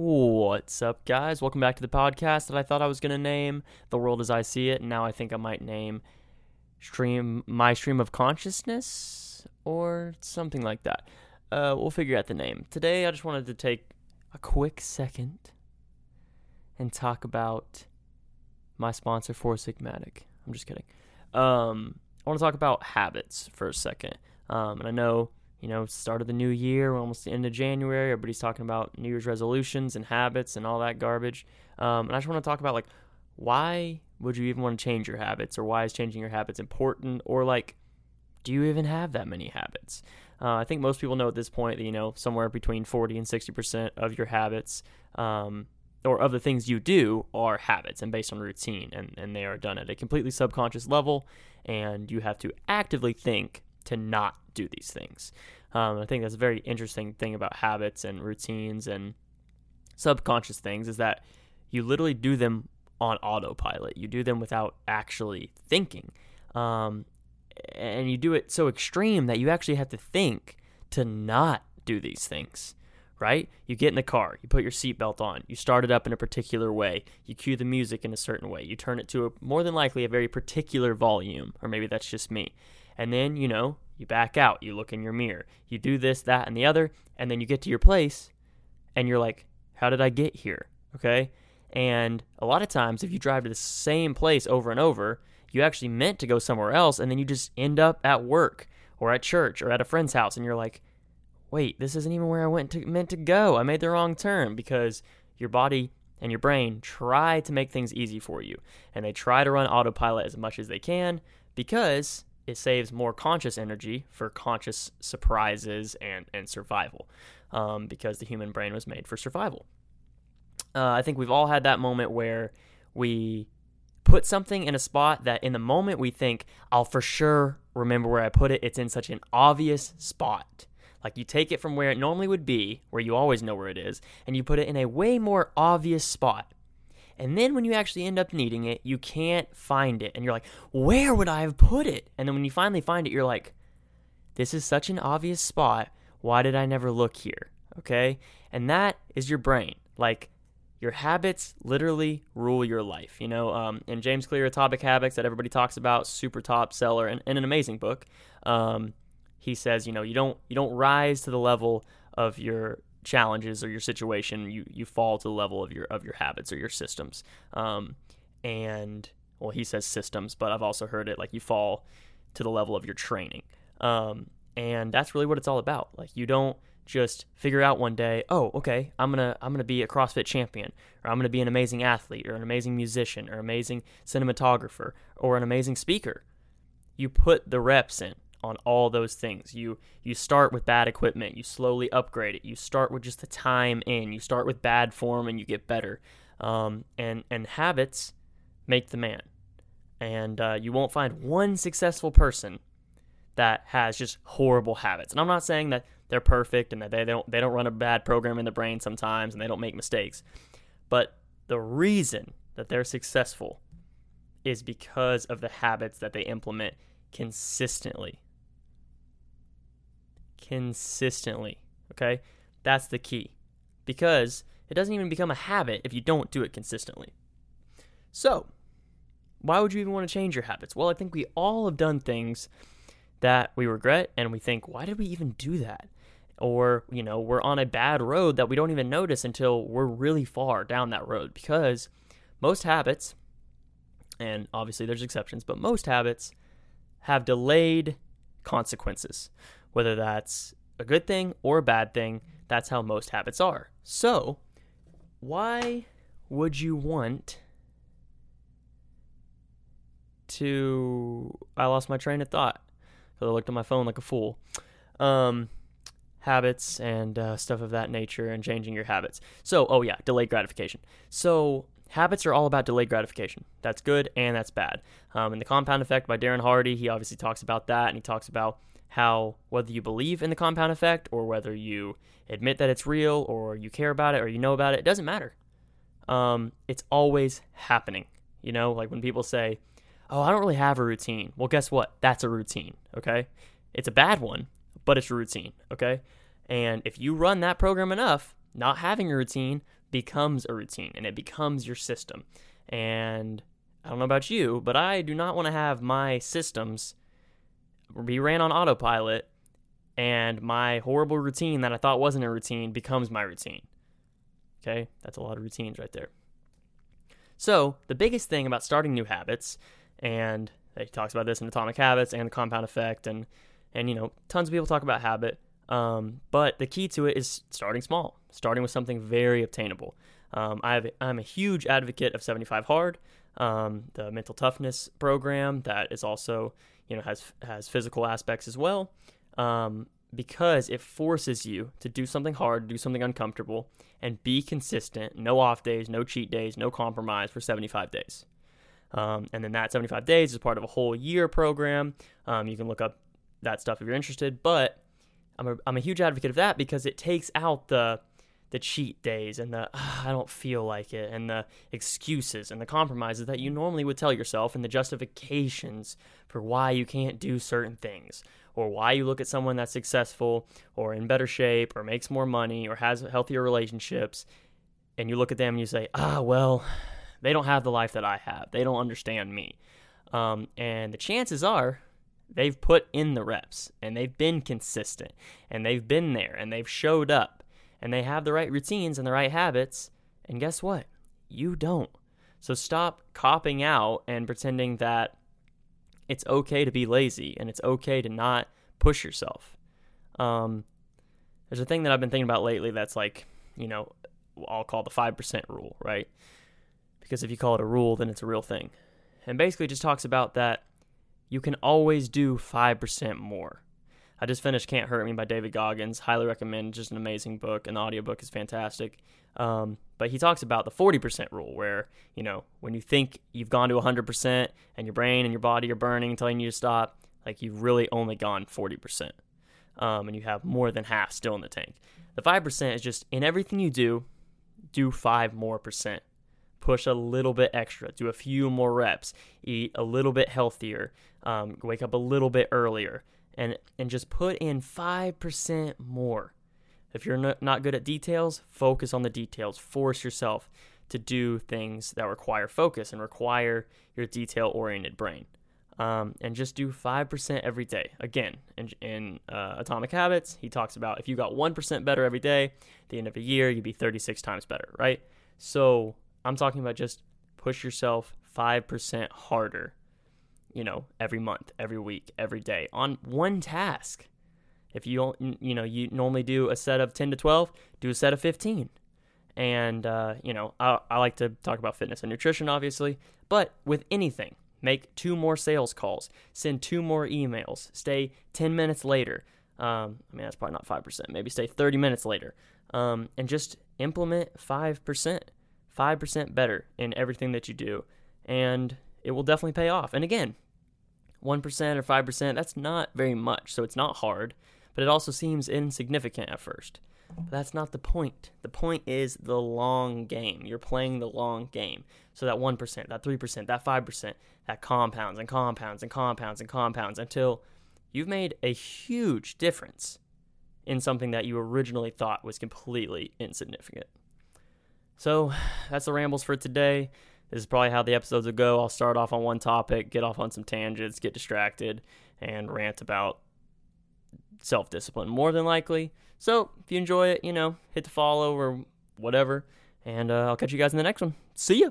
What's up, guys? Welcome back to the podcast that I thought I was going to name The World as I See It, and now I think I might name Stream My Stream of Consciousness or something like that. Uh, we'll figure out the name. Today, I just wanted to take a quick second and talk about my sponsor, Four Sigmatic. I'm just kidding. Um, I want to talk about habits for a second. Um, and I know you know, start of the new year, almost the end of January. Everybody's talking about New Year's resolutions and habits and all that garbage. Um, and I just want to talk about like why would you even want to change your habits, or why is changing your habits important, or like, do you even have that many habits? Uh, I think most people know at this point that you know somewhere between forty and sixty percent of your habits, um, or of the things you do, are habits and based on routine, and and they are done at a completely subconscious level, and you have to actively think to not do these things. Um, I think that's a very interesting thing about habits and routines and subconscious things is that you literally do them on autopilot. You do them without actually thinking. Um, and you do it so extreme that you actually have to think to not do these things, right? You get in the car, you put your seatbelt on, you start it up in a particular way, you cue the music in a certain way, you turn it to a more than likely a very particular volume, or maybe that's just me. And then, you know, you back out, you look in your mirror, you do this, that, and the other, and then you get to your place and you're like, how did I get here? Okay. And a lot of times, if you drive to the same place over and over, you actually meant to go somewhere else, and then you just end up at work or at church or at a friend's house, and you're like, wait, this isn't even where I went to meant to go. I made the wrong turn because your body and your brain try to make things easy for you, and they try to run autopilot as much as they can because it saves more conscious energy for conscious surprises and, and survival um, because the human brain was made for survival. Uh, I think we've all had that moment where we put something in a spot that in the moment we think, I'll for sure remember where I put it. It's in such an obvious spot. Like you take it from where it normally would be, where you always know where it is, and you put it in a way more obvious spot. And then when you actually end up needing it, you can't find it. And you're like, where would I have put it? And then when you finally find it, you're like, this is such an obvious spot. Why did I never look here? Okay? And that is your brain. Like, your habits literally rule your life. You know, um, in James Clear, Atomic Habits, that everybody talks about, super top seller and, and an amazing book. Um, he says, you know, you don't you don't rise to the level of your challenges or your situation, you you fall to the level of your of your habits or your systems. Um, and well, he says systems, but I've also heard it like you fall to the level of your training. Um, and that's really what it's all about. Like you don't just figure out one day, oh, okay, I'm gonna I'm gonna be a CrossFit champion, or I'm gonna be an amazing athlete, or an amazing musician, or amazing cinematographer, or an amazing speaker. You put the reps in on all those things. You you start with bad equipment, you slowly upgrade it. You start with just the time in. You start with bad form, and you get better. Um, and and habits make the man. And uh, you won't find one successful person that has just horrible habits. And I'm not saying that they're perfect and that they don't they don't run a bad program in the brain sometimes and they don't make mistakes. But the reason that they're successful is because of the habits that they implement consistently consistently. Okay? That's the key. Because it doesn't even become a habit if you don't do it consistently. So, why would you even want to change your habits? Well, I think we all have done things that we regret and we think, why did we even do that? Or, you know, we're on a bad road that we don't even notice until we're really far down that road because most habits, and obviously there's exceptions, but most habits have delayed consequences whether that's a good thing or a bad thing. That's how most habits are. So, why would you want to. I lost my train of thought because I looked at my phone like a fool. Um, habits and uh, stuff of that nature and changing your habits. So, oh yeah, delayed gratification. So, habits are all about delayed gratification. That's good and that's bad. Um, and the compound effect by Darren Hardy, he obviously talks about that and he talks about how whether you believe in the compound effect or whether you admit that it's real or you care about it or you know about it, it doesn't matter. Um, it's always happening. You know, like when people say, Oh, I don't really have a routine. Well, guess what? That's a routine. Okay. It's a bad one, but it's a routine. Okay. And if you run that program enough, not having a routine, becomes a routine and it becomes your system. And I don't know about you, but I do not want to have my systems be ran on autopilot and my horrible routine that I thought wasn't a routine becomes my routine. Okay, that's a lot of routines right there. So, the biggest thing about starting new habits, and he talks about this in Atomic Habits and the Compound Effect, and and you know, tons of people talk about habit. Um, but the key to it is starting small, starting with something very obtainable. Um, I have, I'm a huge advocate of 75 Hard, um, the mental toughness program that is also, you know, has has physical aspects as well, um, because it forces you to do something hard, do something uncomfortable, and be consistent. No off days, no cheat days, no compromise for 75 days. Um, and then that 75 days is part of a whole year program. Um, you can look up that stuff if you're interested, but I'm a, I'm a huge advocate of that because it takes out the the cheat days and the I don't feel like it and the excuses and the compromises that you normally would tell yourself and the justifications for why you can't do certain things or why you look at someone that's successful or in better shape or makes more money or has healthier relationships and you look at them and you say, "Ah, well, they don't have the life that I have. They don't understand me." Um, and the chances are They've put in the reps and they've been consistent and they've been there and they've showed up and they have the right routines and the right habits. And guess what? You don't. So stop copping out and pretending that it's okay to be lazy and it's okay to not push yourself. Um, there's a thing that I've been thinking about lately that's like, you know, I'll call the 5% rule, right? Because if you call it a rule, then it's a real thing. And basically just talks about that you can always do 5% more. I just finished Can't Hurt Me by David Goggins. Highly recommend. Just an amazing book. and the audiobook is fantastic. Um, but he talks about the 40% rule where, you know, when you think you've gone to 100% and your brain and your body are burning telling you to stop, like you've really only gone 40%. Um, and you have more than half still in the tank. The 5% is just in everything you do, do 5 more percent push a little bit extra, do a few more reps, eat a little bit healthier, um, wake up a little bit earlier, and and just put in five percent more. If you're not good at details, focus on the details. Force yourself to do things that require focus and require your detail oriented brain. Um, and just do 5% every day. Again, in, in uh, Atomic Habits, he talks about if you got 1% better every day, at the end of a year, you'd be 36 times better, right? So I'm talking about just push yourself 5% harder, you know, every month, every week, every day on one task. If you you know, you normally do a set of 10 to 12, do a set of 15. And, uh, you know, I, I like to talk about fitness and nutrition, obviously, but with anything, make two more sales calls, send two more emails, stay 10 minutes later. Um, I mean, that's probably not 5%, maybe stay 30 minutes later, um, and just implement 5%. 5% better in everything that you do. And it will definitely pay off. And again, 1% or 5%, that's not very much. So it's not hard, but it also seems insignificant at first. But that's not the point. The point is the long game. You're playing the long game. So that 1%, that 3%, that 5%, that compounds and compounds and compounds and compounds until you've made a huge difference in something that you originally thought was completely insignificant. So that's the rambles for today. This is probably how the episodes will go. I'll start off on one topic, get off on some tangents, get distracted, and rant about self discipline more than likely. So if you enjoy it, you know, hit the follow or whatever. And uh, I'll catch you guys in the next one. See ya.